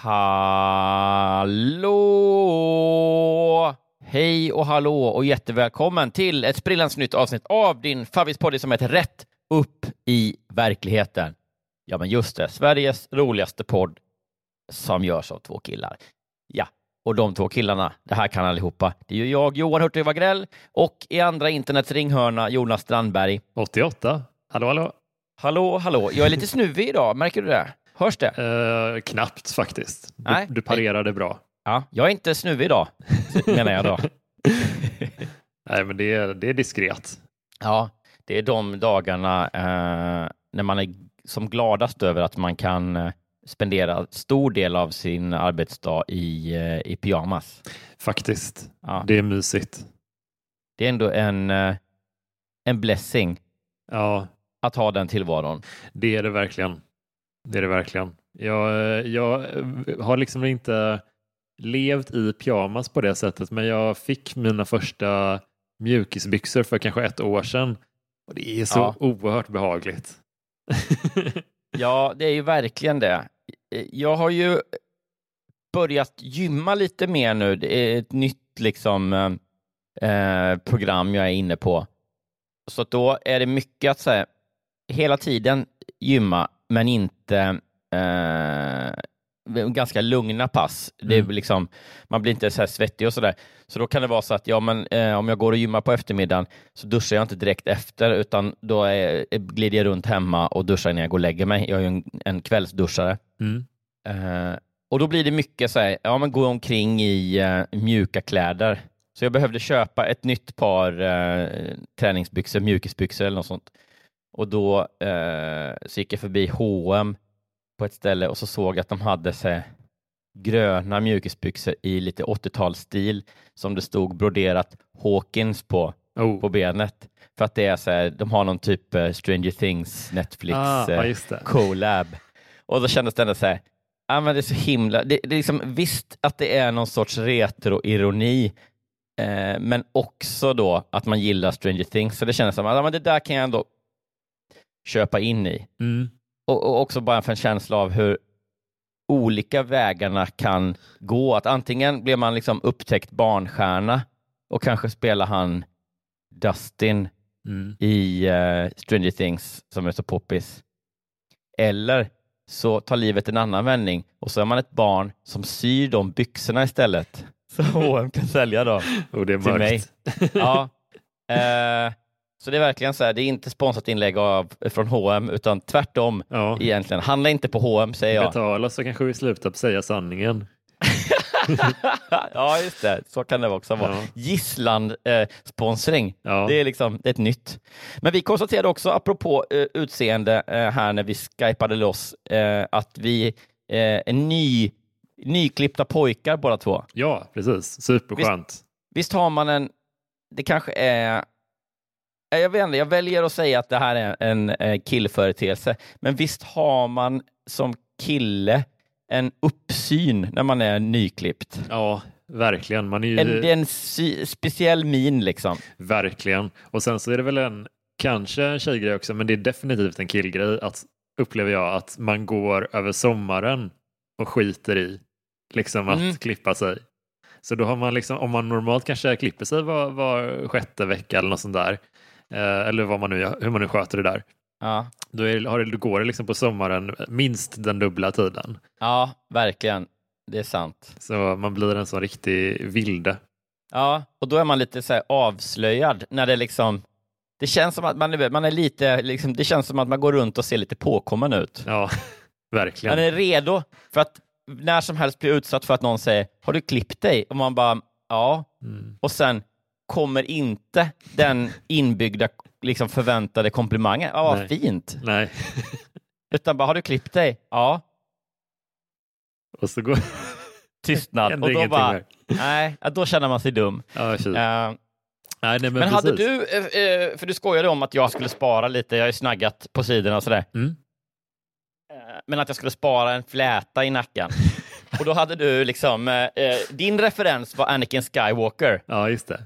Hallå! Hej och hallå och jättevälkommen till ett sprillans nytt avsnitt av din favvispodd som heter Rätt upp i verkligheten. Ja, men just det, Sveriges roligaste podd som görs av två killar. Ja, och de två killarna, det här kan allihopa. Det är ju jag, Johan Hurtig Wagrell och i andra internets ringhörna, Jonas Strandberg. 88. Hallå, hallå. Hallå, hallå. Jag är lite snuvig idag, märker du det? Hörs det? Uh, knappt faktiskt. Du, Nej. du parerade bra. Ja, jag är inte snuvig idag, menar jag då. Nej, men det är, det är diskret. Ja, det är de dagarna eh, när man är som gladast över att man kan eh, spendera stor del av sin arbetsdag i, eh, i pyjamas. Faktiskt. Ja. Det är mysigt. Det är ändå en, en blessing Ja, att ha den tillvaron. det är det verkligen. Det är det verkligen. Jag, jag har liksom inte levt i pyjamas på det sättet, men jag fick mina första mjukisbyxor för kanske ett år sedan. Och det är så Ja. oerhört behagligt. Ja, det är ju verkligen det. Jag har ju börjat gymma lite mer nu. Det är ett nytt liksom, eh, program jag är inne på. Så då är det mycket att säga, hela tiden gymma, men inte eh, ganska lugna pass. Det är Mm. liksom, man blir inte så här svettig och sådär. Så då kan det vara så att ja, men, eh, om jag går och gymmar på eftermiddagen så duschar jag inte direkt efter, utan då är, glider jag runt hemma och duschar innan jag går och lägger mig. Jag är ju en, en kvällsduschare. Mm. Eh, och då blir det mycket så här, ja men gå omkring i eh, mjuka kläder. Så jag behövde köpa ett nytt par eh, träningsbyxor, mjukisbyxor eller något sånt. Och då eh, så gick jag förbi H&M på ett ställe och så såg jag att de hade så gröna mjukisbyxor i lite 80-talsstil som det stod broderat Hawkins på, Oh. på benet. För att det är så här, de har någon typ eh, Stranger Things, Netflix Ah, eh, collab. Och då kändes det ändå så här, ja men det är så himla, det, det är liksom, visst att det är någon sorts retro-ironi, eh, men också då att man gillar Stranger Things, så det kändes som att men det där kan jag ändå köpa in i. Mm. Och, och också bara för en känsla av hur olika vägarna kan gå. Att antingen blir man liksom upptäckt barnstjärna och kanske spelar han Dustin Mm. i eh, Stranger Things som är så poppis. Eller så tar livet en annan vändning och så är man ett barn som syr de byxorna istället. Så H&M kan sälja dem Och det är till mig. Ja. Eh, så det är verkligen så här, det är inte sponsrat inlägg av, från H&M utan tvärtom Ja. egentligen. Handla inte på H&M säger jag. Betala så kanske vi slutar säga sanningen. ja, just det. Så kan det också vara. Ja. Gisslan-sponsring. Ja. Det är liksom det är ett nytt. Men vi konstaterade också, apropå eh, utseende eh, här när vi skypade loss, eh, att vi eh, är ny, nyklippta pojkar båda två. Ja, precis. Superskönt. Visst har man en, det kanske är, eh, jag vet inte, jag väljer att säga att det här är en eh, killföreteelse, men visst har man som kille en uppsyn när man är nyklippt? Ja, verkligen. Man är ju... En, det är en sy- speciell min liksom. Verkligen. Och sen så är det väl en, kanske en tjejgrej också, men det är definitivt en killgrej att upplever jag att man går över sommaren och skiter i liksom att Mm. klippa sig. Så då har man liksom, om man normalt kanske klipper sig var, var sjätte vecka eller något sånt där, eller vad man nu, hur man nu sköter det där, Ja, då, är, har det, då går det liksom på sommaren minst den dubbla tiden. ja verkligen. Det är sant. Så man blir en sån riktig vilde. Ja, och då är man lite så avslöjad när det liksom det känns som att man är, man är lite, liksom, det känns som att man går runt och ser lite påkommen ut. Ja, verkligen. Man är redo för att när som helst bli utsatt för att någon säger har du klippt dig? Och man bara ja. Mm. Och sen kommer inte den inbyggda liksom, förväntade komplimangen. Ja, Nej. fint. Nej, Utan bara har du klippt dig? Ja. och så går Tystnad. Och då bara, nej, då känner man sig dum. Ja. Eh, nej, nej, men Men hade du, eh, för du skojade om att jag skulle spara lite, jag har ju snaggat på sidorna och sådär. Mm. Eh, Men att jag skulle spara en fläta i nacken. Och då hade du liksom, eh, eh, din referens var Anakin Skywalker Ja, just det.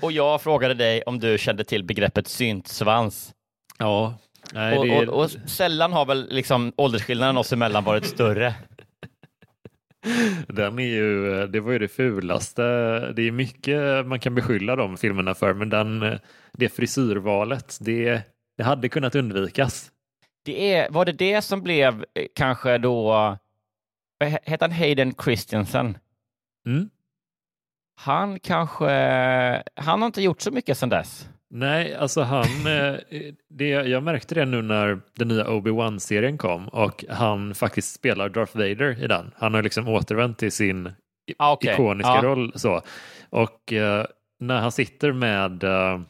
och jag frågade dig om du kände till begreppet syntsvans. Ja, nej, Och, är... och, och sällan har väl liksom åldersskillnaden oss emellan varit större. Den är ju, det var ju det fulaste. Det är mycket man kan beskylla de filmerna för, men den, det frisyrvalet, det, det hade kunnat undvikas. Det är, var det det som blev eh, kanske då, heter han Hayden Christensen? Mm. Han kanske, han har inte gjort så mycket sedan dess. Nej, alltså han, eh, det, jag märkte det nu när den nya Obi-Wan-serien kom och han faktiskt spelar Darth Vader i den. Han har liksom återvänt till sin Ah, okej. ikoniska Ja. roll. Så. Och eh, när han sitter med eh,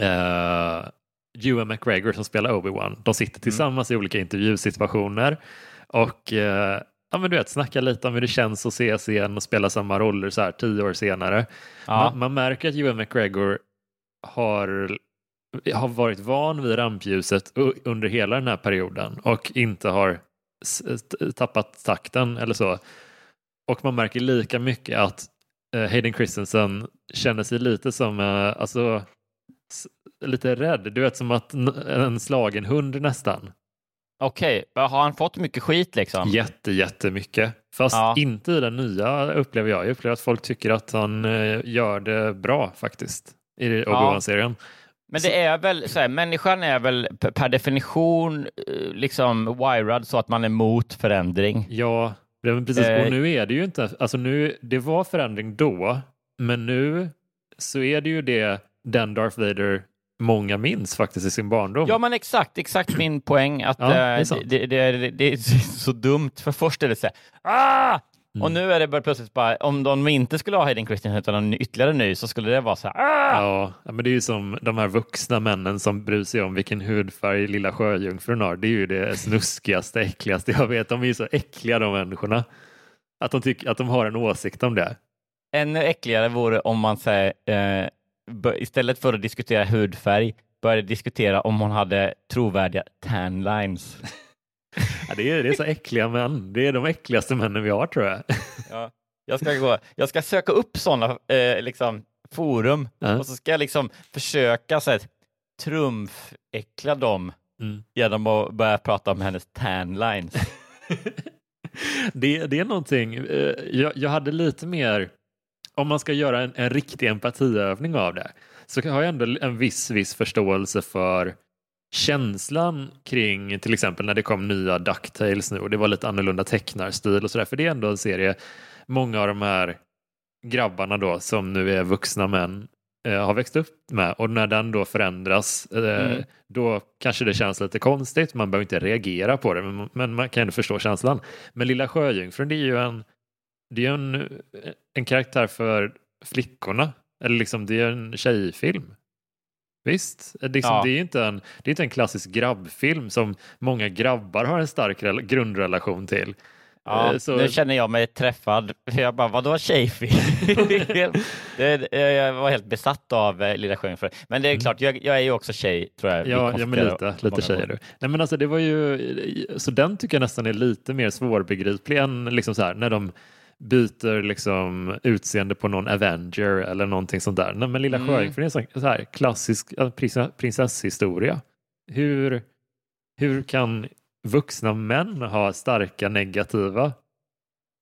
eh, Ewan McGregor som spelar Obi-Wan, de sitter tillsammans i olika intervjusituationer och eh, ja, men du vet, snackar lite om hur det känns att ses igen och spela samma roller så här tio år senare. Ja. Man, man märker att Ewan McGregor har, har varit van vid rampljuset under hela den här perioden och inte har tappat takten eller så. Och man märker lika mycket att eh, Hayden Christensen känner sig lite som, eh, alltså, lite rädd. Du vet som att en slagen hund nästan. Okej, har han fått mycket skit liksom? Jätte, jättemycket. Fast Ja. inte i den nya upplever jag. Jag upplever att folk tycker att han eh, gör det bra faktiskt. I Obi-Wan-serien. Men det är väl så här, människan är väl per- definition eh, liksom wirad så att man är emot förändring. Ja, precis. Eh. Och nu är det ju inte, alltså nu, det var förändring då, men nu så är det ju det den Darth Vader många minns faktiskt i sin barndom. Ja men exakt, exakt min poäng att Ja, det är eh, det, det, det, är så dumt. För först är det så här, ah! Mm. Och nu är det bara plötsligt bara, om de inte skulle ha Hayden Christensen utan en ytterligare ny så skulle det vara så här, ah! Ja, men det är ju som de här vuxna männen som bryr sig om vilken hudfärg lilla sjöjungfrun har. Det är ju det snuskigaste, äckligaste jag vet. De är ju så äckliga de människorna. Att de, tycker, att de har en åsikt om det. Ännu äckligare vore om man säger, eh, istället för att diskutera hudfärg, började diskutera om hon hade trovärdiga tan lines. Ja, det, är, det är så äckliga män. Det är de äckligaste männen vi har tror jag. Ja, jag, ska gå, jag ska söka upp sådana eh, liksom, forum Ja. och så ska jag liksom försöka så här, trumfäckla dem Mm. genom att börja prata om hennes tan lines. det, det är någonting, eh, jag, jag hade lite mer, om man ska göra en, en riktig empatiövning av det, så har jag ändå en viss, viss förståelse för känslan kring till exempel när det kom nya Ducktails nu och det var lite annorlunda tecknarstil och sådär, för det är ändå en serie, många av de här grabbarna då som nu är vuxna män eh, har växt upp med och när den då förändras eh, Mm. då kanske det känns lite konstigt, man behöver inte reagera på det men, men man kan ändå förstå känslan. Men Lilla Sjöjungfrun det är ju en, det är en, en karaktär för flickorna, eller liksom det är en tjejfilm. Visst, det är, liksom, Ja. det är inte en, det är inte en klassisk grabbfilm som många grabbar har en stark rel- grundrelation till. Ja, Eh, så- Nu känner jag mig träffad. För Jag bara, vadå tjejfilm? jag var helt besatt av eh, Lilla Sjöjungfrun. Men det är klart, jag, jag är ju också tjej tror jag. Ja, ja men lite, lite tjejer gånger. du. Nej men alltså det var ju, så den tycker jag nästan är lite mer svårbegriplig än liksom så här när de byter liksom utseende på någon Avenger eller någonting sånt där. Men Lilla Mm. Sjöjungfrun är en sån så här klassisk eh, prins- prinsesshistoria. Hur, hur kan vuxna män ha starka negativa?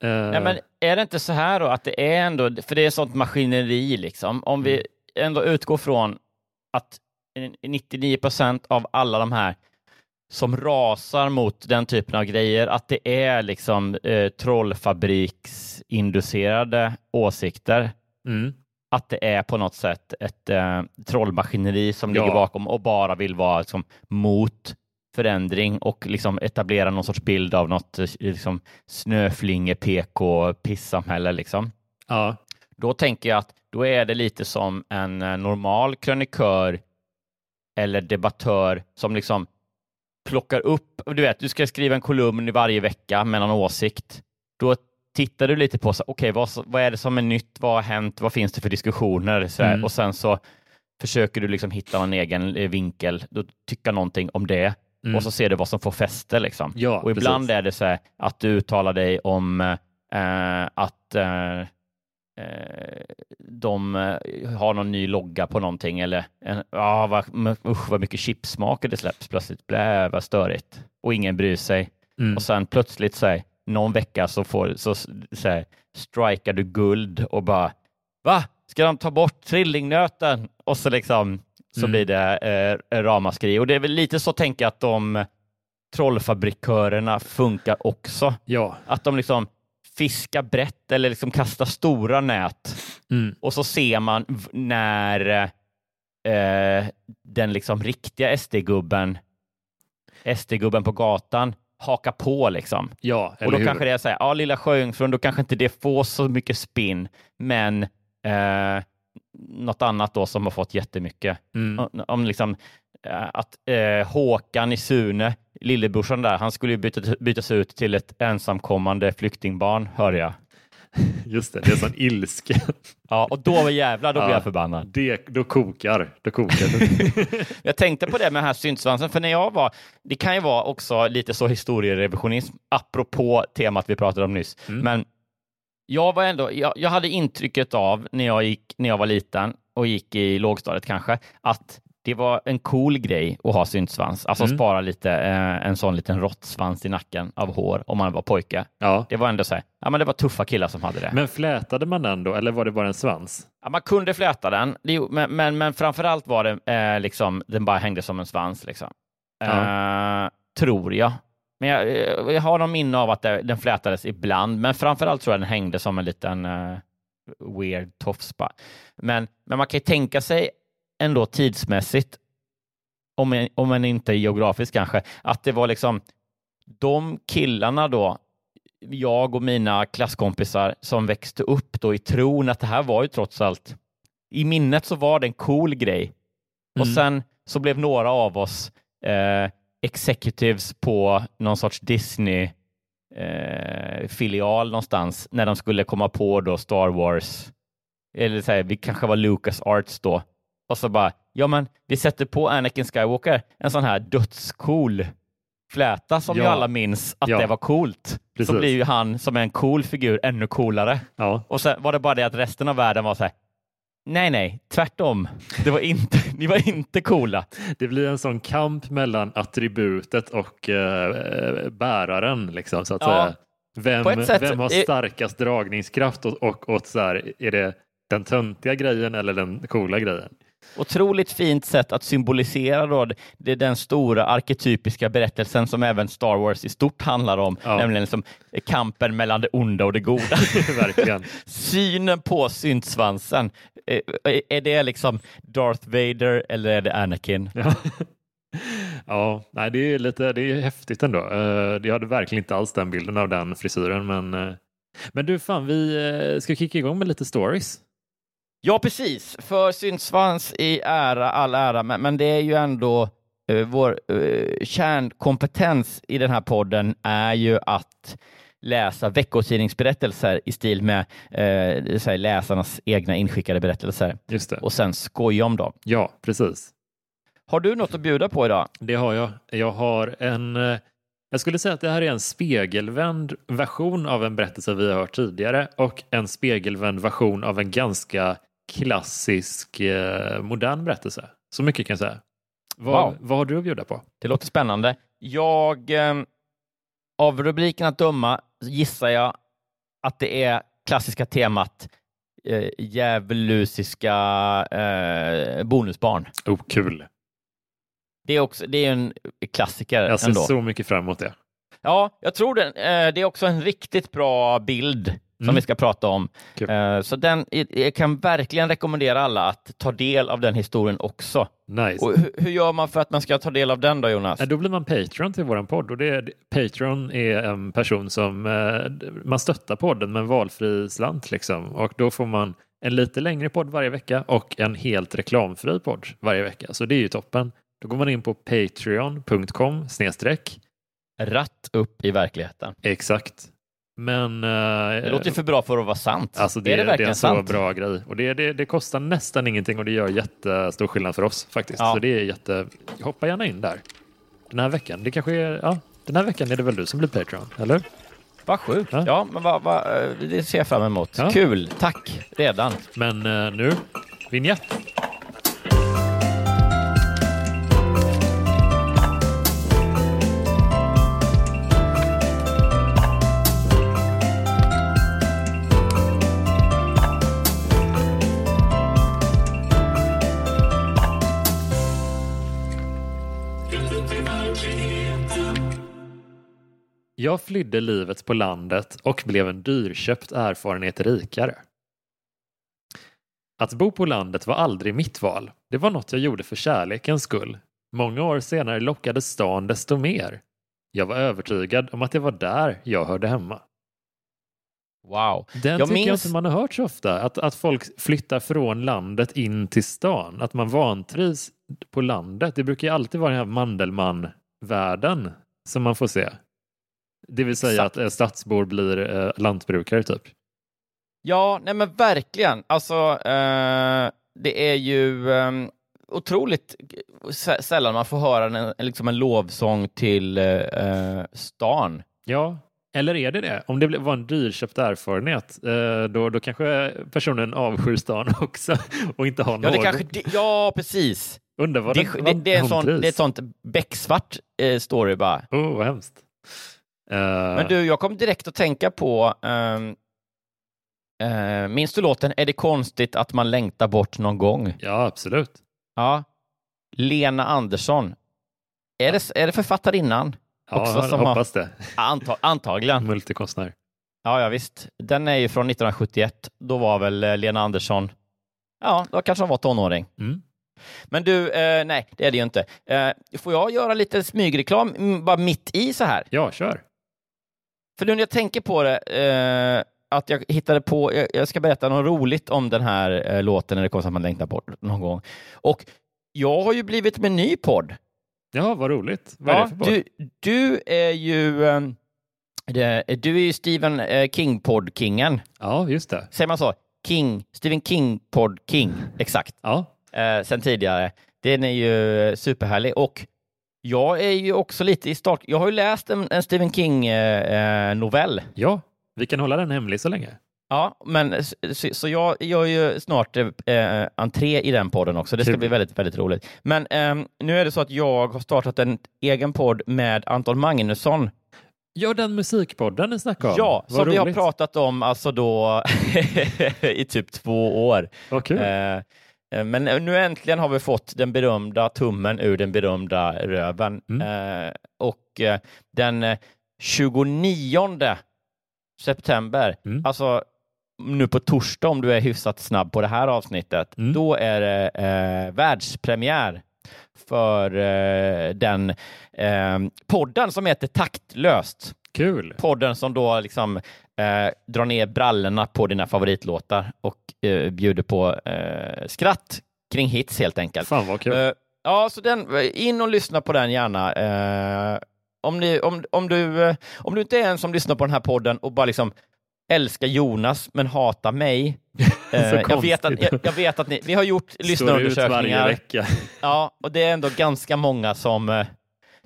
eh, Nej, men är det inte så här då att det är ändå, för det är sånt maskineri liksom, om vi Mm. ändå utgår från att 99 procent av alla de här som rasar mot den typen av grejer, att det är liksom eh, trollfabriksinducerade åsikter. mm, Att det är på något sätt ett eh, trollmaskineri som Ja. ligger bakom och bara vill vara liksom, mot förändring och liksom etablera någon sorts bild av något eh, liksom, snöflinge, PK, pissamhälle. Liksom. ja, Då tänker jag att då är det lite som en eh, normal krönikör eller debattör som liksom plockar upp, du vet, du ska skriva en kolumn i varje vecka med någon åsikt. Då tittar du lite på, okej, vad, vad är det som är nytt? Vad har hänt? Vad finns det för diskussioner? Så Mm. Och sen så försöker du liksom hitta någon egen eh, vinkel, då tycka någonting om det Mm. och så ser du vad som får fäste. Liksom. Ja, och ibland precis. är det så här att du uttalar dig om eh, att eh, de eh, har någon ny logga på någonting eller ah, vad, usch, vad mycket chipsmaker det släpps plötsligt. Blä, vad störigt. Och ingen bryr sig. Mm. Och sen plötsligt så här, någon vecka så, får, så, så här, strikar du guld och bara va? Ska de ta bort trillingnöten? Och så liksom så Mm. blir det eh, ramaskri. Och det är väl lite så tänker jag att de trollfabrikörerna funkar också. ja. Att de liksom fiskar brett eller liksom kastar stora nät Mm. och så ser man när eh, den liksom riktiga SD-gubben SD-gubben på gatan hakar på liksom. ja, Och då hur? kanske det är så här, ja lilla sjöjungfrun, då kanske inte det får så mycket spinn, men eh, något annat då som har fått jättemycket. Mm. Om, om liksom att eh, Håkan i Sune, lillebrorsan där, han skulle ju byta, bytas ut till ett ensamkommande flyktingbarn, hör jag. Just det, det är sån ilska. Ja, och då jävlar, då blir Ja. jag förbannad. Det, då kokar då kokar det. Jag tänkte på det med den här syntsvansen, för när jag var, det kan ju vara också lite så historierevisionism, apropå temat vi pratade om nyss, Mm. men jag var ändå, jag, jag hade intrycket av när jag gick, när jag var liten och gick i lågstadiet kanske, att det var en cool grej att ha syntsvans, alltså Mm. spara lite, eh, en sån liten råttsvans i nacken av hår om man var pojke. ja. Det var ändå så här, ja men det var tuffa killar som hade det. Men flätade man den då eller var det bara en svans? Ja, man kunde fläta den, det, men, men, men framförallt var det eh, liksom, den bara hängde som en svans. Liksom. Eh, tror jag. Men jag, eh, jag har någon minne av att det, den flätades ibland, men framförallt tror jag den hängde som en liten eh, weird tofs. Men, men man kan ju tänka sig ändå tidsmässigt, om, en- om man inte geografiskt kanske, att det var liksom de killarna då, jag och mina klasskompisar som växte upp då i tron att det här var ju trots allt, i minnet så var det en cool grej. Och Mm. sen så blev några av oss eh, executives på någon sorts Disney eh, filial någonstans när de skulle komma på då Star Wars. Eller så här, vi kanske var Lucas Arts då. Och så bara, ja men vi sätter på Anakin Skywalker en sån här dödscool fläta som ju Ja. alla minns att Ja. det var coolt. Precis. Så blir ju han som är en cool figur ännu coolare. Ja. Och sen var det bara det att resten av världen var så här, nej nej, tvärtom. Det var inte, ni var inte coola. Det blir en sån kamp mellan attributet och eh, bäraren. Liksom, så att Ja. säga. Vem, sätt vem har är- starkast dragningskraft och, och, och så här, är det den töntiga grejen eller den coola grejen? Otroligt fint sätt att symbolisera då, det, är den stora arketypiska berättelsen som även Star Wars i stort handlar om, Ja. nämligen liksom kampen mellan det onda och det goda. Verkligen. Synen på syntsvansen, eh, är det liksom Darth Vader eller är det Anakin? Ja. ja, nej, det är lite det är häftigt ändå. Eh, Jag hade verkligen inte alls den bilden av den frisyren. Men, eh, men du, fan, vi eh, ska kicka igång med lite stories. Ja, precis. För syntsvans i ära, all ära, men, men det är ju ändå eh, vår eh, kärnkompetens i den här podden är ju att läsa veckotidningsberättelser i stil med eh, här, läsarnas egna inskickade berättelser och sen skoja om dem. Ja, precis. Har du något att bjuda på idag? Det har jag. Jag har en, eh, Jag skulle säga att det här är en spegelvänd version av en berättelse vi har hört tidigare och en spegelvänd version av en ganska klassisk eh, modern berättelse. Så mycket kan jag säga. Vad, Wow. vad har du att bjuda på? Det låter spännande. Jag, eh, av rubriken att döma, gissar jag att det är klassiska temat eh, djävulusiska eh, bonusbarn. Oh, kul. Det är, också, det är en klassiker Jag ser ändå. så mycket fram emot det. Ja, jag tror den. Eh, det är också en riktigt bra bild som Mm. vi ska prata om. Kul. Eh, så den, jag kan verkligen rekommendera alla att ta del av den historien också. Nice. Och hur, gör man för att man ska ta del av den då, Jonas? Då blir man Patreon till våran podd och det är, Patreon är en person som eh, man stöttar podden med en valfri slant liksom och då får man en lite längre podd varje vecka och en helt reklamfri podd varje vecka. Så det är ju toppen. Då går man in på patreon.com snedstreck Ratt upp i verkligheten. exakt. Men eh, Det låter för bra för att vara sant. alltså det, är det det är verkligen en så sant? bra grej och det, det, det kostar nästan ingenting och det gör jättestor skillnad för oss faktiskt. Ja. Så det är jätte, hoppa gärna in där. Den här veckan, det kanske är, ja, den här veckan är det väl du som blir Patreon, eller? Vad sjukt. Ja. Ja, men vad, vad, eh, det ser jag fram emot. Ja. Kul. Tack redan. Men eh, nu, vignett. Jag flydde livet på landet och blev en dyrköpt erfarenhet rikare. Att bo på landet var aldrig mitt val. Det var något jag gjorde för kärlekens skull. Många år senare lockade stan desto mer. Jag var övertygad om att det var där jag hörde hemma. Wow. Den Jag tycker jag minns- inte man har hört så ofta. Att, att folk flyttar från landet in till stan. Att man vantrivs på landet. Det brukar ju alltid vara den här Mandelmann-världen som man får se. Det vill säga Exakt. att stadsbor blir eh, lantbrukare typ. Ja, nej men verkligen. Alltså, eh, det är ju eh, otroligt sä- sällan man får höra en, liksom en lovsång till eh, stan. Ja, eller är det det? Om det var en dyrköpt erfarenhet, eh, då, då kanske personen avskyr stan också och inte har Ja, någon. det kanske, det, ja precis. Undrar vad Det, den- det, det, är en sån, det är ett sånt becksvart eh, story bara. Oh, vad hemskt. Eh, Men du, jag kom direkt att tänka på, ehm, eh, minns du låten Är det konstigt att man längtar bort någon gång? Ja, absolut. Ja. Lena Andersson. Är det, är det författarinnan? Ja, Också jag som har- hoppas det. Anta, antagligen. Multikonstnär. Ja, ja, visst. Den är ju från 1971. Då var väl eh, Lena Andersson, ja, då kanske hon var tonåring. Mm. Men du, eh, nej, det är det ju inte. Eh, får jag göra lite smygreklam bara mitt i så här? Ja, kör. För nu när jag tänker på det, eh, att jag hittade på, jag, jag ska berätta något roligt om den här eh, låten när det kommer så att man längtar bort någon gång. Och jag har ju blivit med ny podd. Ja, vad roligt. Vad är det för podd? du, du är ju eh, det, du är ju Stephen eh, King-podd-kingen. Ja, just det. Säger man så? King, Stephen King-podd-king. Exakt. Ja, Eh, sen tidigare. Den är ju superhärlig och jag är ju också lite i start. Jag har ju läst en, en Stephen King-novell. ja. vi kan hålla den hemlig så länge. Ja, men så, så jag gör ju snart eh, entré i den podden också. Det ska Kul. bli väldigt, väldigt roligt. Men ehm, nu är det så att jag har startat en egen podd med Anton Magnusson. Ja, den musikpodden ni snackade om. Ja, Vad som vi har roligt. pratat om alltså då i typ två år. Vad kul. Eh, eh, men nu äntligen har vi fått den berömda tummen ur den berömda röven. Mm. Eh, och eh, den eh, 29 september, Mm. alltså nu på torsdag om du är hyfsat snabb på det här avsnittet, Mm. då är det eh, världspremiär för eh, den eh, podden som heter Taktlöst. Kul. Podden som då liksom eh, drar ner brallorna på dina favoritlåtar och eh, bjuder på eh, skratt kring hits helt enkelt. Fan vad kul. Eh, ja, så den, in och lyssna på den gärna. Eh, om, ni, om, om, du, eh, om du inte är en som lyssnar på den här podden och bara liksom älskar Jonas men hatar mig. jag, vet att, jag, jag vet att ni, vi har gjort lyssnarundersökningar. Ja, och det är ändå ganska många som,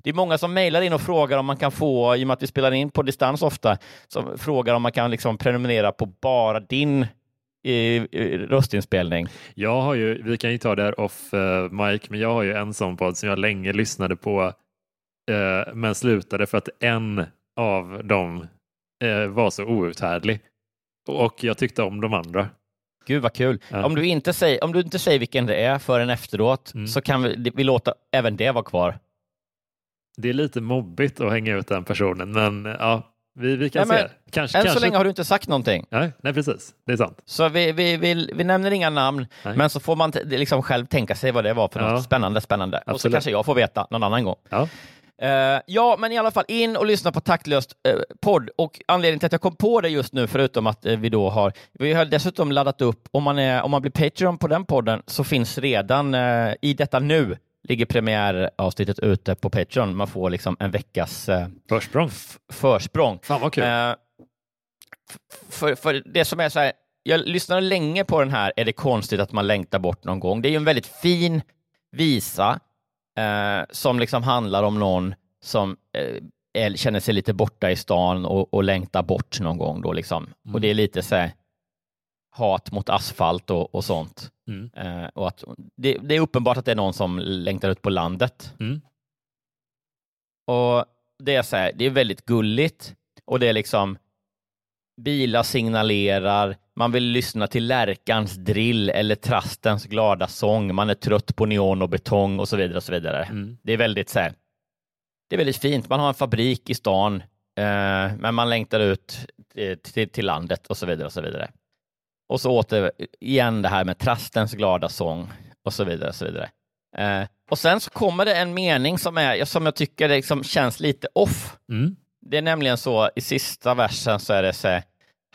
det är många som mejlar in och frågar om man kan få, i och med att vi spelar in på distans ofta, som frågar om man kan liksom prenumerera på bara din i, i röstinspelning. Jag har ju, vi kan ju ta det här off uh, Mike, men jag har ju en sån podd som jag länge lyssnade på uh, men slutade för att en av dem uh, var så outhärdlig. Och jag tyckte om de andra. Gud vad kul. Ja. Om, du inte säger, om du inte säger vilken det är förrän efteråt mm. så kan vi, vi låta även det vara kvar. Det är lite mobbigt att hänga ut den personen, men ja, vi, vi kan nej, se. Kanske, än kanske... så länge har du inte sagt någonting. Nej, nej precis. Det är sant. Så vi, vi, vi, vi nämner inga namn, nej. men så får man liksom själv tänka sig vad det var för ja. något spännande. spännande. Absolut. Och så kanske jag får veta någon annan gång. Ja. Uh, ja, men i alla fall in och lyssna på Taktlöst uh, podd. Och anledningen till att jag kom på det just nu, förutom att uh, vi då har, vi har dessutom laddat upp, om man, är, om man blir Patreon på den podden så finns redan i detta nu ligger premiäravsnittet ute på Patreon. Man får liksom en veckas försprång. försprång. Fan vad kul. för, för det som är så här, jag lyssnade länge på den här Är det konstigt att man längtar bort någon gång? Det är ju en väldigt fin visa eh, som liksom handlar om någon som eh, känner sig lite borta i stan och, och längtar bort någon gång. Då liksom. Mm. Och det är lite så här, hat mot asfalt och, och sånt. Mm. Eh, och att, det, det, är uppenbart att det är någon som längtar ut på landet. Mm. Och det är, så här, det är väldigt gulligt och det är liksom bilar signalerar, man vill lyssna till lärkans drill eller trastens glada sång, man är trött på neon och betong och så vidare. Och så vidare. Mm. Det är väldigt så här, det är väldigt fint. Man har en fabrik i stan, eh, men man längtar ut till, till, till, landet och så vidare. Och så vidare. Och så åter igen det här med trastens glada sång och så vidare. Och så vidare. Eh, och sen så kommer det en mening som, är, som jag tycker liksom känns lite off. Mm. Det är nämligen så i sista versen så är det så här,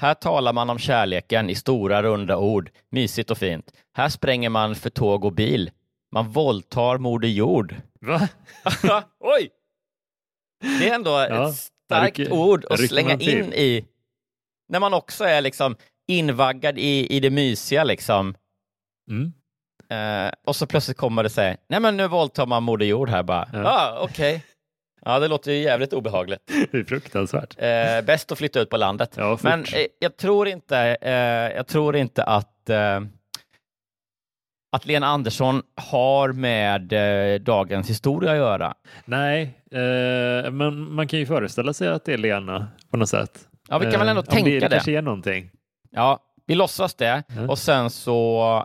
här talar man om kärleken i stora runda ord, mysigt och fint. Här spränger man för tåg och bil. Man våldtar Moder Jord. Va? Oj! Det är ändå ja, ett starkt rycker, ord att slänga in i, när man också är liksom invaggad i, i det mysiga liksom. Mm. Uh, och så plötsligt kommer det säga, nej men nu våldtar man Moder Jord här bara. Ja, ah, okej. Okay. Ja, det låter ju jävligt obehagligt. Det är fruktansvärt. Eh, bäst att flytta ut på landet. Ja, Men eh, jag tror inte, eh, jag tror inte att, eh, att Lena Andersson har med eh, dagens historia att göra. Nej, men man kan ju föreställa sig att det är Lena på något sätt. Ja, vi kan väl ändå tänka det. det kanske är någonting. Ja, vi låtsas det mm. och sen så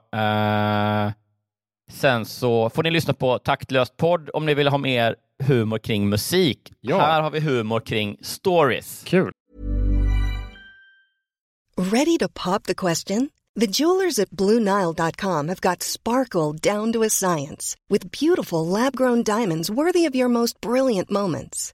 Sen så får ni lyssna på Taktlöst podd om ni vill ha mer humor kring musik. Ja. Här har vi humor kring stories. Kul. Ready to pop the question? The jewelers at BlueNile.com have got sparkle down to a science with beautiful lab-grown diamonds worthy of your most brilliant moments.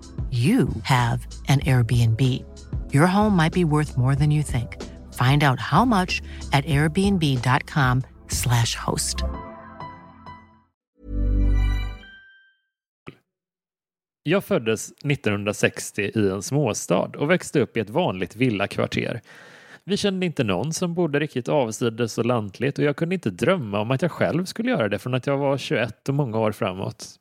you have an Airbnb. Your home might be worth more than you think. Find out how much at airbnb.com/slash host. Jag föddes 1960 i en småstad och växte upp i ett vanligt villakvarter. Vi kände inte någon som bodde riktigt avsides och lantligt och jag kunde inte drömma om att jag själv skulle göra det från att jag var 21 och många år framåt.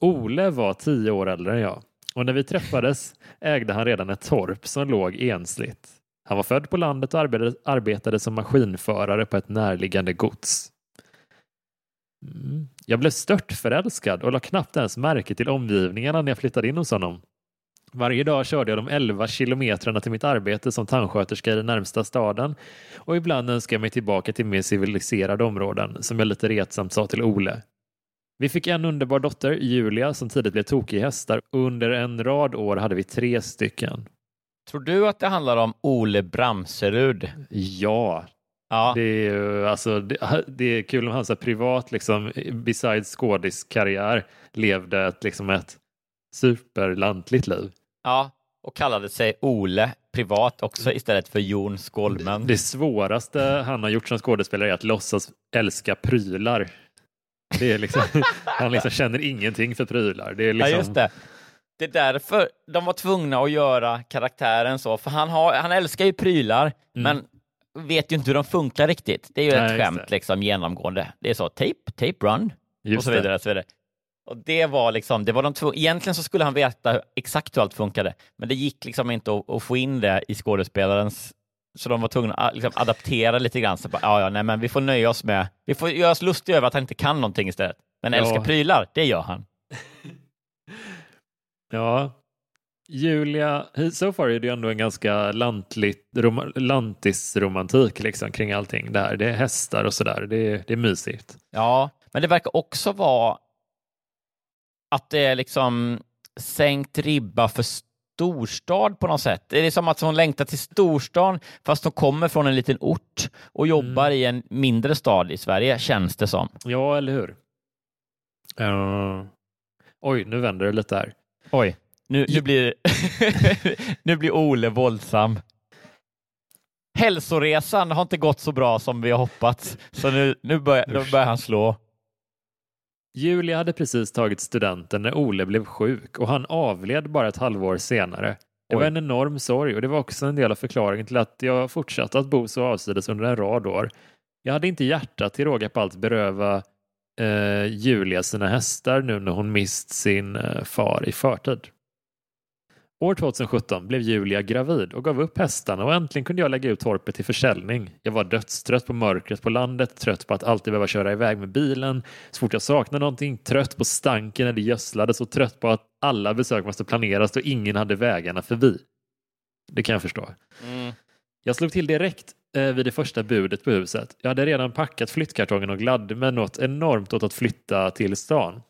Ole var tio år äldre än jag och när vi träffades ägde han redan ett torp som låg ensligt. Han var född på landet och arbetade, arbetade som maskinförare på ett närliggande gods. Mm. Jag blev stört förälskad och la knappt ens märke till omgivningarna när jag flyttade in hos honom. Varje dag körde jag de 11 kilometrarna till mitt arbete som tandsköterska i den närmsta staden och ibland önskade jag mig tillbaka till mer civiliserade områden som jag lite retsamt sa till Ole. Vi fick en underbar dotter, Julia, som tidigt blev tokig i hästar. Under en rad år hade vi tre stycken. Tror du att det handlar om Ole Bramserud? Ja. Ja. Det är, ju, alltså, det, det är kul om han så privat, liksom, besides skådiskarriär, levde ett, liksom ett superlantligt liv. Ja, och kallade sig Ole privat också istället för Jon Skolmen. Det svåraste han har gjort som skådespelare är att låtsas älska prylar. Det är liksom, han liksom känner ingenting för prylar. Det är liksom... Ja, just det. Det är därför de var tvungna att göra karaktären så, för han, har, han älskar ju prylar, mm. men vet ju inte hur de funkar riktigt. Det är ju Nej, ett skämt liksom genomgående. Det är så, tape, tape run just och så vidare. Och så vidare. Och det var liksom, det var de två, egentligen så skulle han veta exakt hur allt funkade, men det gick liksom inte att, att få in det i skådespelarens så de var tvungna att liksom, adaptera lite grann. Så bara, ja, ja, nej, men vi får nöja oss med, vi får göra oss lustiga över att han inte kan någonting istället. Men ja. älskar prylar, det gör han. ja, Julia, so far är det ändå en ganska lantligt, rom, lantisromantik liksom, kring allting där. Det är hästar och sådär, det, det är mysigt. Ja, men det verkar också vara att det är liksom sänkt ribba för storstad på något sätt. Det är som att hon längtar till storstan fast hon kommer från en liten ort och jobbar mm. i en mindre stad i Sverige, känns det som. Ja, eller hur? Uh... Oj, nu vänder det lite här. Oj, nu, nu, blir, nu blir Ole våldsam. Hälsoresan har inte gått så bra som vi har hoppats, så nu, nu, börjar, nu börjar han slå. Julia hade precis tagit studenten när Ole blev sjuk och han avled bara ett halvår senare. Det Oj. var en enorm sorg och det var också en del av förklaringen till att jag fortsatte att bo så avsides under en rad år. Jag hade inte hjärta till råga på allt beröva eh, Julia sina hästar nu när hon mist sin eh, far i förtid. År 2017 blev Julia gravid och gav upp hästarna och äntligen kunde jag lägga ut torpet till försäljning. Jag var dödstrött på mörkret på landet, trött på att alltid behöva köra iväg med bilen, så fort jag saknade någonting, trött på stanken när det gödslades och trött på att alla besök måste planeras då ingen hade vägarna förbi. Det kan jag förstå. Mm. Jag slog till direkt eh, vid det första budet på huset. Jag hade redan packat flyttkartongen och gladde mig något enormt åt att flytta till stan.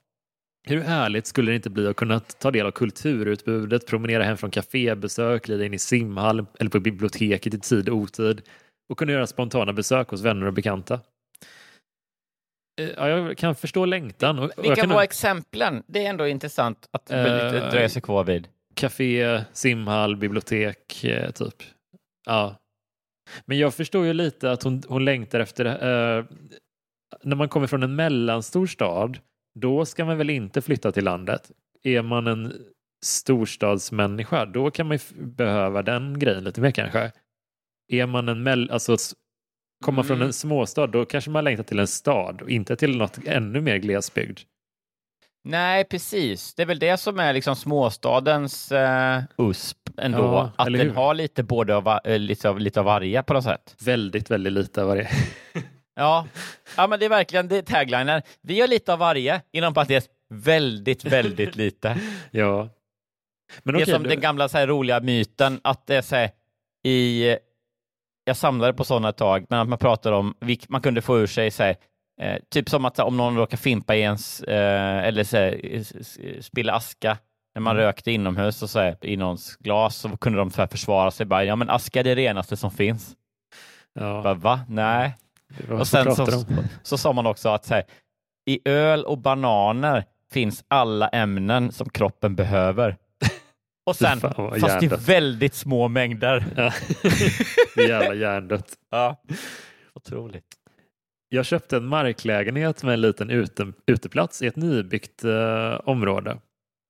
Hur härligt skulle det inte bli att kunna ta del av kulturutbudet, promenera hem från kafébesök, glida in i simhall eller på biblioteket i tid och otid och kunna göra spontana besök hos vänner och bekanta. Eh, ja, jag kan förstå längtan. Och, Vilka kan... var exemplen? Det är ändå intressant att uh, dröja sig kvar vid. Café, simhall, bibliotek, eh, typ. Ja. Men jag förstår ju lite att hon, hon längtar efter... Uh, när man kommer från en mellanstor stad då ska man väl inte flytta till landet. Är man en storstadsmänniska, då kan man behöva den grejen lite mer kanske. Är man en mell alltså komma mm. från en småstad, då kanske man längtar till en stad och inte till något ännu mer glesbygd. Nej, precis. Det är väl det som är liksom småstadens uh, USP ändå. Ja, att den har lite både av, uh, lite, av, lite av varje på något sätt. Väldigt, väldigt lite av varje. Ja. ja, men det är verkligen det är taglinen. Vi gör lite av varje, inom parentes väldigt, väldigt lite. ja. Men det är okej, som du- den gamla så här, roliga myten att det är så här, i... Jag samlade på sådana ett tag, men att man pratar om, man kunde få ur sig så här, eh, typ som att om någon råkar fimpa i ens, eh, eller så här, spilla aska när man Mm. rökte inomhus och så här, i någons glas så kunde de så försvara sig bara, ja men aska är det renaste som finns. Ja. Bara, Va? Nej. Och sen så, om? så sa man också att så här, i öl och bananer finns alla ämnen som kroppen behöver. Och sen, fast i väldigt små mängder. Ja. jävla hjärndött. Ja. Otroligt. Jag köpte en marklägenhet med en liten ute, uteplats i ett nybyggt eh, område.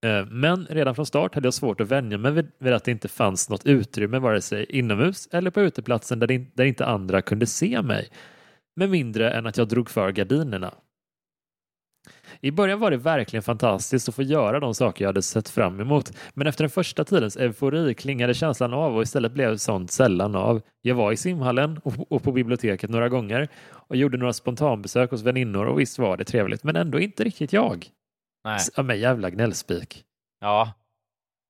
Eh, men redan från start hade jag svårt att vänja mig vid, vid att det inte fanns något utrymme vare sig inomhus eller på uteplatsen där, in- där inte andra kunde se mig. Med mindre än att jag drog för gardinerna. I början var det verkligen fantastiskt att få göra de saker jag hade sett fram emot. Men efter den första tidens eufori klingade känslan av och istället blev sånt sällan av. Jag var i simhallen och på biblioteket några gånger och gjorde några spontanbesök hos väninnor och visst var det trevligt, men ändå inte riktigt jag. Nej. Ja, men jävla gnällspik. Ja.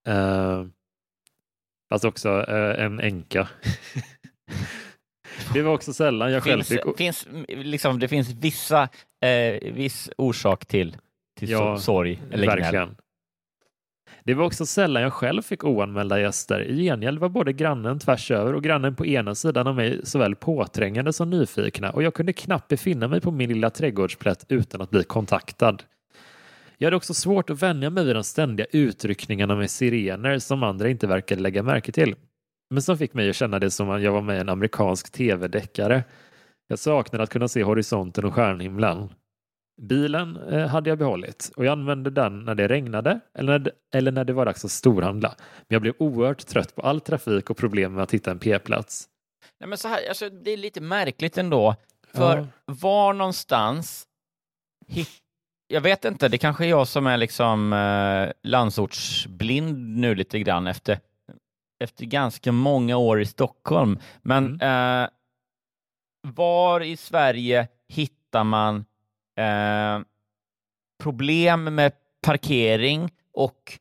Uh, fast också eh, en änka. det var också sällan jag själv fick... finns, liksom, det finns vissa, eh, viss orsak till, till Ja, so- sorg eller gnäll. Verkligen. Det var också sällan jag själv fick oanmälda gäster. I gengäld var både grannen tvärs över och grannen på ena sidan av mig såväl påträngande som nyfikna och jag kunde knappt befinna mig på min lilla trädgårdsplätt utan att bli kontaktad. Jag hade också svårt att vänja mig vid de ständiga utryckningarna med sirener som andra inte verkade lägga märke till. Men som fick mig att känna det som om jag var med i en amerikansk tv-deckare. Jag saknade att kunna se horisonten och stjärnhimlen. Bilen eh, hade jag behållit och jag använde den när det regnade eller när det, eller när det var dags att storhandla. Men jag blev oerhört trött på all trafik och problem med att hitta en p-plats. Nej, men så här, alltså, det är lite märkligt ändå. För Ja. var någonstans. Jag vet inte, det kanske är jag som är liksom eh, landsortsblind nu lite grann efter, efter ganska många år i Stockholm. Men eh, var i Sverige hittar man eh, problem med parkering och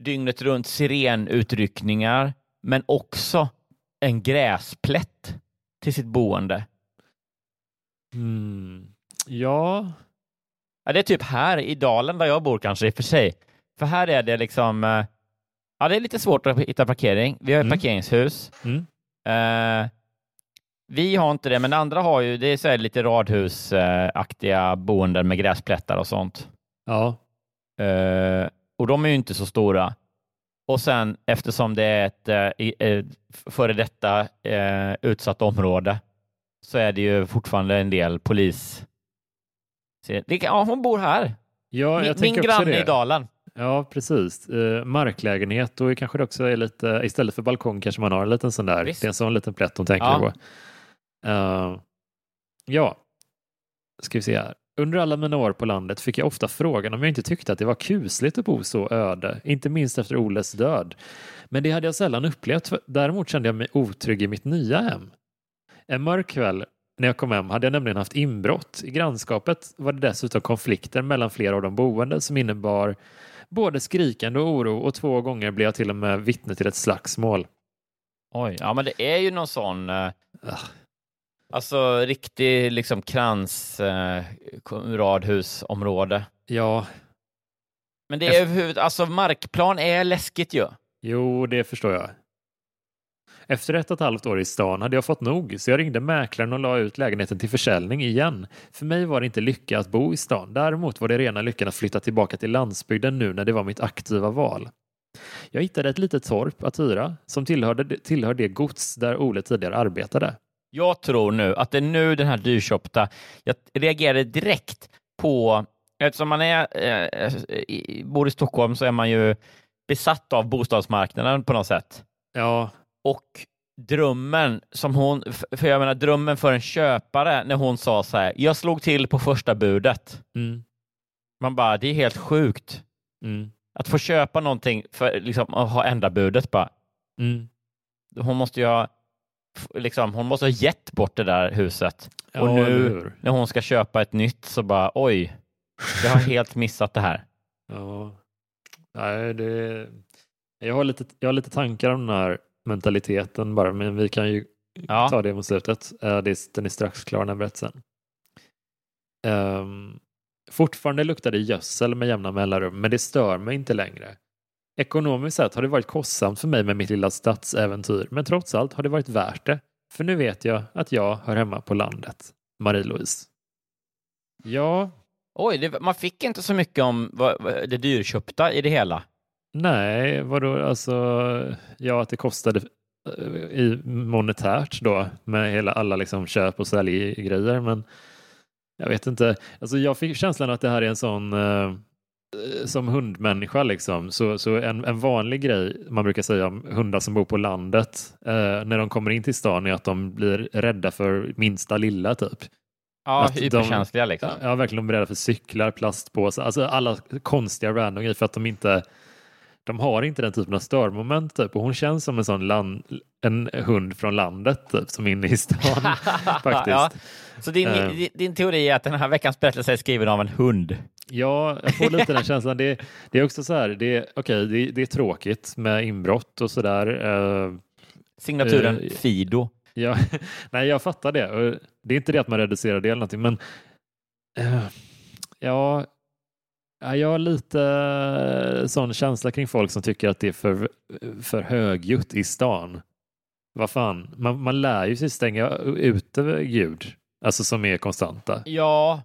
dygnet runt sirenutryckningar, men också en gräsplätt till sitt boende. Mm. Ja, Ja, det är typ här i dalen där jag bor kanske i och för sig. För här är det liksom, eh, ja det är lite svårt att hitta parkering. Vi har ett Mm. parkeringshus. Mm. Eh, vi har inte det, men andra har ju, det är så här lite radhusaktiga boenden med gräsplättar och sånt. ja, Eh, och de är ju inte så stora. Och sen eftersom det är ett eh, eh, före detta eh, utsatt område så är det ju fortfarande en del polis. Se- Det, kan- ja, hon bor här. ja min jag min också granne i dalen. Ja, precis. Eh, marklägenhet, då kanske det också är lite, istället för balkong kanske man har en liten sån där. Visst. Det är en sån liten plätt de tänker Ja. på. Eh, ja, ska vi se här. Under alla mina år på landet fick jag ofta frågan om jag inte tyckte att det var kusligt att bo så öde, inte minst efter Oles död. Men det hade jag sällan upplevt. Däremot kände jag mig otrygg i mitt nya hem. En mörk kväll när jag kom hem hade jag nämligen haft inbrott. I grannskapet var det dessutom konflikter mellan flera av de boende som innebar både skrikande och oro och två gånger blev jag till och med vittne till ett slagsmål. Oj, ja men det är ju någon sån, eh, alltså riktig liksom krans eh, radhusområde. Ja, Men det är överhuvud, alltså markplan är läskigt ju. jo, det förstår jag. Efter ett och ett halvt år i stan hade jag fått nog, så jag ringde mäklaren och la ut lägenheten till försäljning igen. För mig var det inte lycka att bo i stan. Däremot var det rena lyckan att flytta tillbaka till landsbygden nu när det var mitt aktiva val. Jag hittade ett litet torp att hyra som tillhörde, tillhör det gods där Ole tidigare arbetade. Jag tror nu att det är nu den här dyrköpta, jag reagerade direkt på, eftersom man är, eh, bor i Stockholm så är man ju besatt av bostadsmarknaden på något sätt. Ja, Och drömmen som hon, för jag menar drömmen för en köpare när hon sa så här, jag slog till på första budet. mm, Man bara, det är helt sjukt. mm, Att få köpa någonting för liksom, att ha enda budet bara. mm. Hon måste ju ha liksom, hon måste ha gett bort det där huset. Ja, och nu när hon ska köpa ett nytt så bara oj, jag har helt missat det här. Ja. Nej, det... jag, har lite, jag har lite tankar om den här mentaliteten bara, men vi kan ju Ja. ta det mot slutet. Eh, den är strax klar den berättelsen. Um, fortfarande luktar det gödsel med jämna mellanrum, men det stör mig inte längre. Ekonomiskt sett har det varit kostsamt för mig med mitt lilla stadsäventyr, men trots allt har det varit värt det. För nu vet jag att jag hör hemma på landet. Marie-Louise. Ja, Oj, det, man fick inte så mycket om vad, vad, det dyrköpta i det hela. Nej, vadå, alltså, ja att det kostade eh, i monetärt då med hela alla liksom köp och säljgrejer, men jag vet inte. Alltså jag fick känslan att det här är en sån eh, som hundmänniska liksom, så, så en, en vanlig grej man brukar säga om hundar som bor på landet eh, när de kommer in till stan är att de blir rädda för minsta lilla typ. Ja, Att de- hyperkänsliga liksom. Ja, verkligen. De är rädda för cyklar, plastpåsar, alltså alla konstiga random grejer för att de inte de har inte den typen av störmoment typ. och hon känns som en sån land, en hund från landet typ, som är inne i stan faktiskt. Ja. Så din, Eh. din, teori är att den här veckans berättelse är skriven av en hund? Ja, jag får lite den känslan. Det, det är också så här, det, okej, det, det är tråkigt med inbrott och sådär. Uh, Signaturen Eh, Fido. Ja, nej, jag fattar det. Det är inte det att man reducerar det eller någonting, men ja, ja, jag har lite eh, sån känsla kring folk som tycker att det är för, för högljutt i stan. Vad fan, man, man lär ju sig stänga ute ljud, alltså som är konstanta. Ja,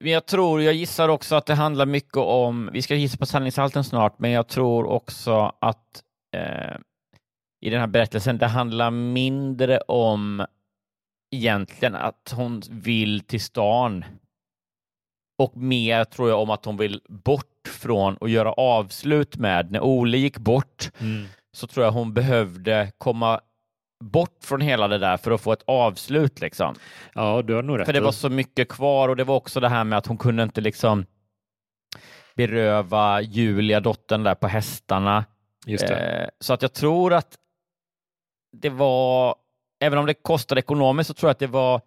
men jag tror, jag gissar också att det handlar mycket om, vi ska gissa på sanningshalten snart, men jag tror också att eh, i den här berättelsen, det handlar mindre om egentligen att hon vill till stan och mer tror jag om att hon vill bort från och göra avslut med. När Ole gick bort Mm. så tror jag hon behövde komma bort från hela det där för att få ett avslut liksom. Ja, du har nog rätt. För det var så mycket kvar och det var också det här med att hon kunde inte liksom beröva Julia, dottern där på hästarna. Just det. Eh, så att jag tror att det var, även om det kostade ekonomiskt, så tror jag att det var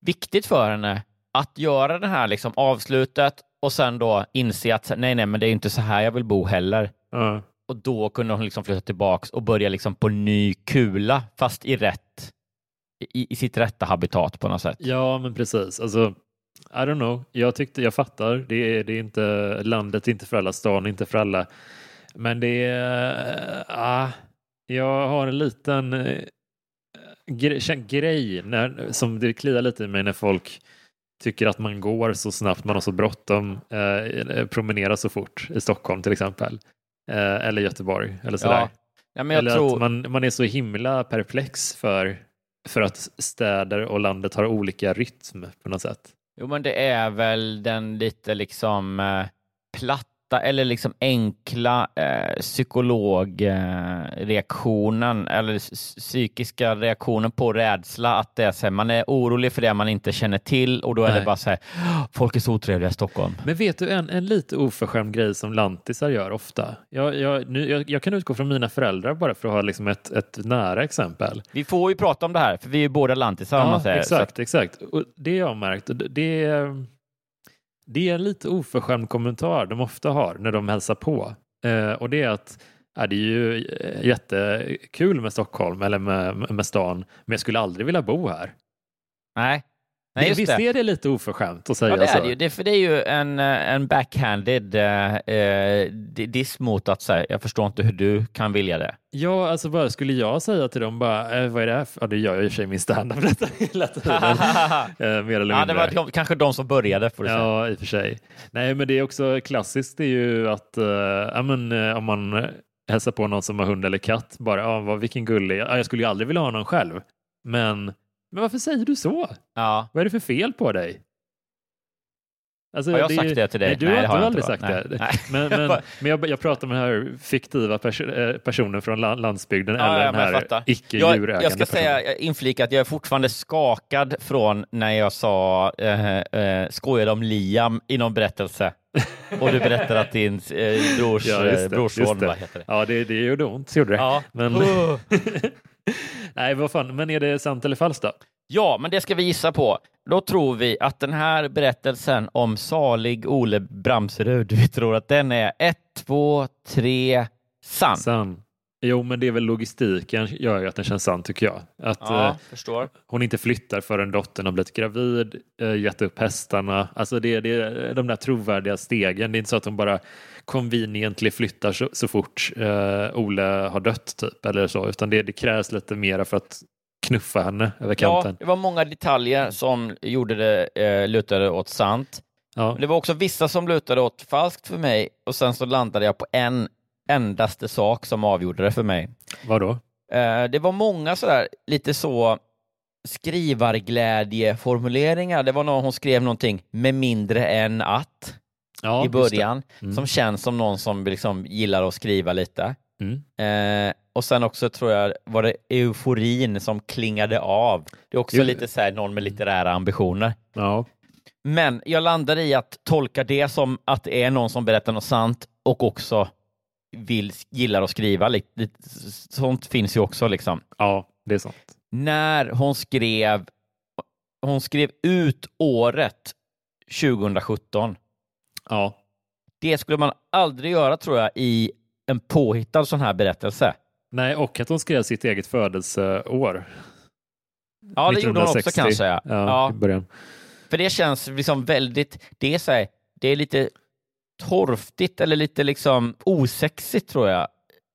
viktigt för henne att göra det här liksom avslutet och sen då inse att nej, nej, men det är inte så här jag vill bo heller. Ja. Och då kunde hon liksom flytta tillbaks och börja liksom på ny kula, fast i rätt, i, i sitt rätta habitat på något sätt. Ja, men precis. Alltså, I don't know. Jag tyckte, jag fattar. Det är, det är inte, landet inte för alla, stan inte för alla. Men det är, ah, jag har en liten eh, gre, känn- grej när, som det kliar lite i mig när folk tycker att man går så snabbt, man har så bråttom, eh, promenerar så fort i Stockholm till exempel. Eh, eller Göteborg eller sådär. Ja. Ja, men jag eller tror, att man, man är så himla perplex för, för att städer och landet har olika rytm på något sätt. Jo, men det är väl den lite liksom eh, platta eller liksom enkla eh, psykologreaktionen eller s- psykiska reaktionen på rädsla. Att det är så här, man är orolig för det man inte känner till och då är det Nej. bara så här, "Åh, folk är så otrevliga i Stockholm. Men vet du en, en lite oförskämd grej som lantisar gör ofta? Jag, jag, nu, jag, jag kan utgå från mina föräldrar bara för att ha liksom ett, ett nära exempel. Vi får ju prata om det här, för vi är ju båda lantisar om man säger. Så exakt, att, exakt. Och det jag har märkt, det- det är, en lite oförskämd kommentar de ofta har när de hälsar på. Eh, och det är att ja, det är ju eh, jättekul med Stockholm eller med, med stan, men jag skulle aldrig vilja bo här. nej, nej just Visst det. är det lite oförskämt att säga Ja, det så? är det ju. Det, för det är ju en, eh, en backhanded eh, eh, diss mot att säga, jag förstår inte hur du kan vilja det. Ja, alltså bara, skulle jag säga till dem bara, eh, vad är det här? Ja, det gör jag i och för sig min standup hela tiden. eh, mer eller ja, det mindre. var de, kanske de som började, får du säga. Ja, i och för sig. Nej, men det är också klassiskt det är ju att eh, ja, men, eh, om man hälsar på någon som har hund eller katt, bara, ja, vad, vilken gullig, ja, jag skulle ju aldrig vilja ha någon själv. Men, men varför säger du så? Ja. Vad är det för fel på dig? Alltså, Har jag är sagt det till dig? Nej, du, Nej, har, det har jag aldrig sagt va? det. Nej. Men, men, men jag, jag pratar med den här fiktiva pers- eh, personen från la- landsbygden Ja, eller ja, den jag här fattar. jag, icke-djurägande jag ska personen. säga, jag inflika att jag är fortfarande skakad från när jag sa, eh, eh, skojade om Liam i någon berättelse. Och du berättade att din eh, brors, Ja, eh, det, brorson, det. vad heter det? Ja, det, det gjorde ont, gjorde det. Ja. Men. Nej, vad fan, men är det sant eller falskt då? Ja, men det ska vi gissa på. Då tror vi att den här berättelsen om salig Ole Bramserud, vi tror att den är ett, två, tre, sann. Sann. Jo, men det är väl logistiken gör ju att den känns sann tycker jag. Att Ja, eh, hon inte flyttar förrän dottern har blivit gravid, eh, gett upp hästarna. Alltså det, det är de där trovärdiga stegen. Det är inte så att hon bara conveniently flyttar så, så fort eh, Ole har dött typ eller så, utan det, det krävs lite mera för att knuffa henne över Ja, kanten. det var många detaljer som gjorde det, eh, lutade åt sant. Ja. Det var också vissa som lutade åt falskt för mig och sen så landade jag på en endaste sak som avgjorde det för mig. Vadå? Eh, det var många sådär lite så skrivarglädjeformuleringar. Det var någon hon skrev någonting med mindre än att Ja, i början Mm. som känns som någon som liksom gillar att skriva lite. Mm. Eh, och sen också tror jag var det euforin som klingade av. Det är också Jo. lite så här, någon med litterära ambitioner. Ja. Men jag landar i att tolka det som att det är någon som berättar något sant och också vill, gillar att skriva. Sånt finns ju också liksom. ja, det är sant. När hon skrev, hon skrev ut året 2017. Ja. Det skulle man aldrig göra tror jag i en påhittad sån här berättelse. Nej, och att hon skrev sitt eget födelseår. Ja, det gjorde hon också 1960. kan jag säga. Ja, Ja. i början. För det känns liksom väldigt, det är, så här, det är lite torftigt eller lite liksom osexigt tror jag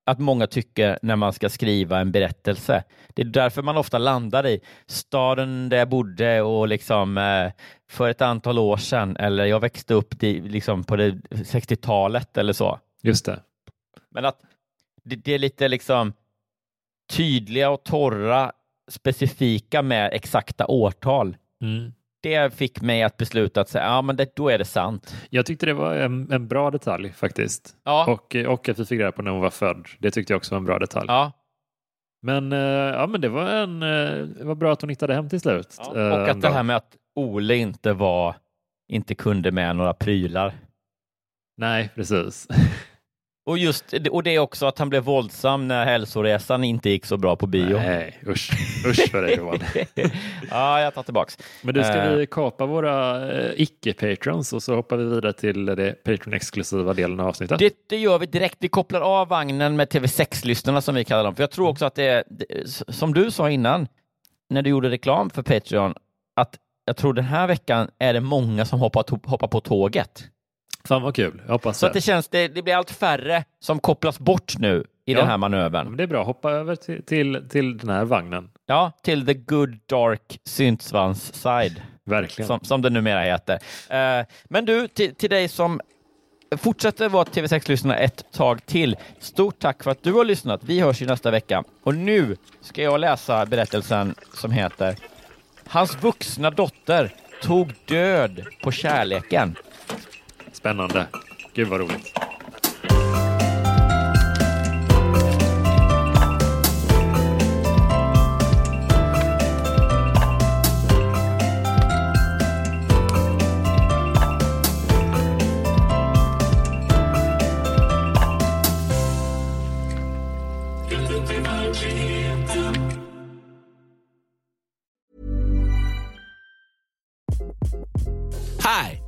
att många tycker när man ska skriva en berättelse. Det är därför man ofta landar i staden där jag bodde och liksom eh, för ett antal år sedan eller jag växte upp liksom på det 60-talet eller så. Just det. Men att det, det är lite liksom tydliga och torra specifika med exakta årtal. Mm. Det fick mig att besluta att säga, ja men det, då är det sant. Jag tyckte det var en, en bra detalj faktiskt. Ja. Och, och att vi fick reda på när hon var född. Det tyckte jag också var en bra detalj. Ja, Men, eh, ja, men det var, en, eh, det var bra att hon hittade hem till slut. ja. eh, Och att det här med att Ole inte var, inte kunde med några prylar. Nej, precis. Och just och det är också att han blev våldsam när hälsoresan inte gick så bra på bio. Nej, usch, usch för dig Johan. ja, jag tar tillbaks. Men du, ska Eh, vi kapa våra eh, icke-patrons och så hoppar vi vidare till det Patreon-exklusiva delen av avsnittet? Det, det gör vi direkt. Vi kopplar av vagnen med TV6-lyssnarna som vi kallar dem. För jag tror också att det är, som du sa innan, när du gjorde reklam för Patreon, att jag tror den här veckan är det många som hoppar, hoppar på tåget. Fan vad kul, jag hoppas Så att det känns, det, det blir allt färre som kopplas bort nu i Ja. den här manövern. Men Det är bra, hoppa över till, till, till den här vagnen. Ja, till the good dark syntsvans side. Verkligen. som, som det numera heter. Eh, men du, till, till dig som fortsätter vara TV6-lyssnare ett tag till. Stort tack för att du har lyssnat. Vi hörs ju nästa vecka. Och nu ska jag läsa berättelsen som heter Hans vuxna dotter tog död på kärleken. Spännande. Gud vad roligt.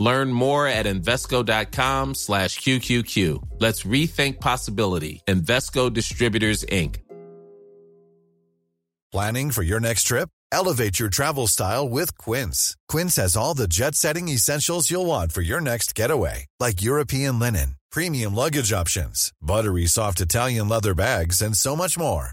Learn more at Invesco.com slash QQQ. Let's rethink possibility. Invesco Distributors, Inc. Planning for your next trip? Elevate your travel style with Quince. Quince has all the jet setting essentials you'll want for your next getaway, like European linen, premium luggage options, buttery soft Italian leather bags, and so much more.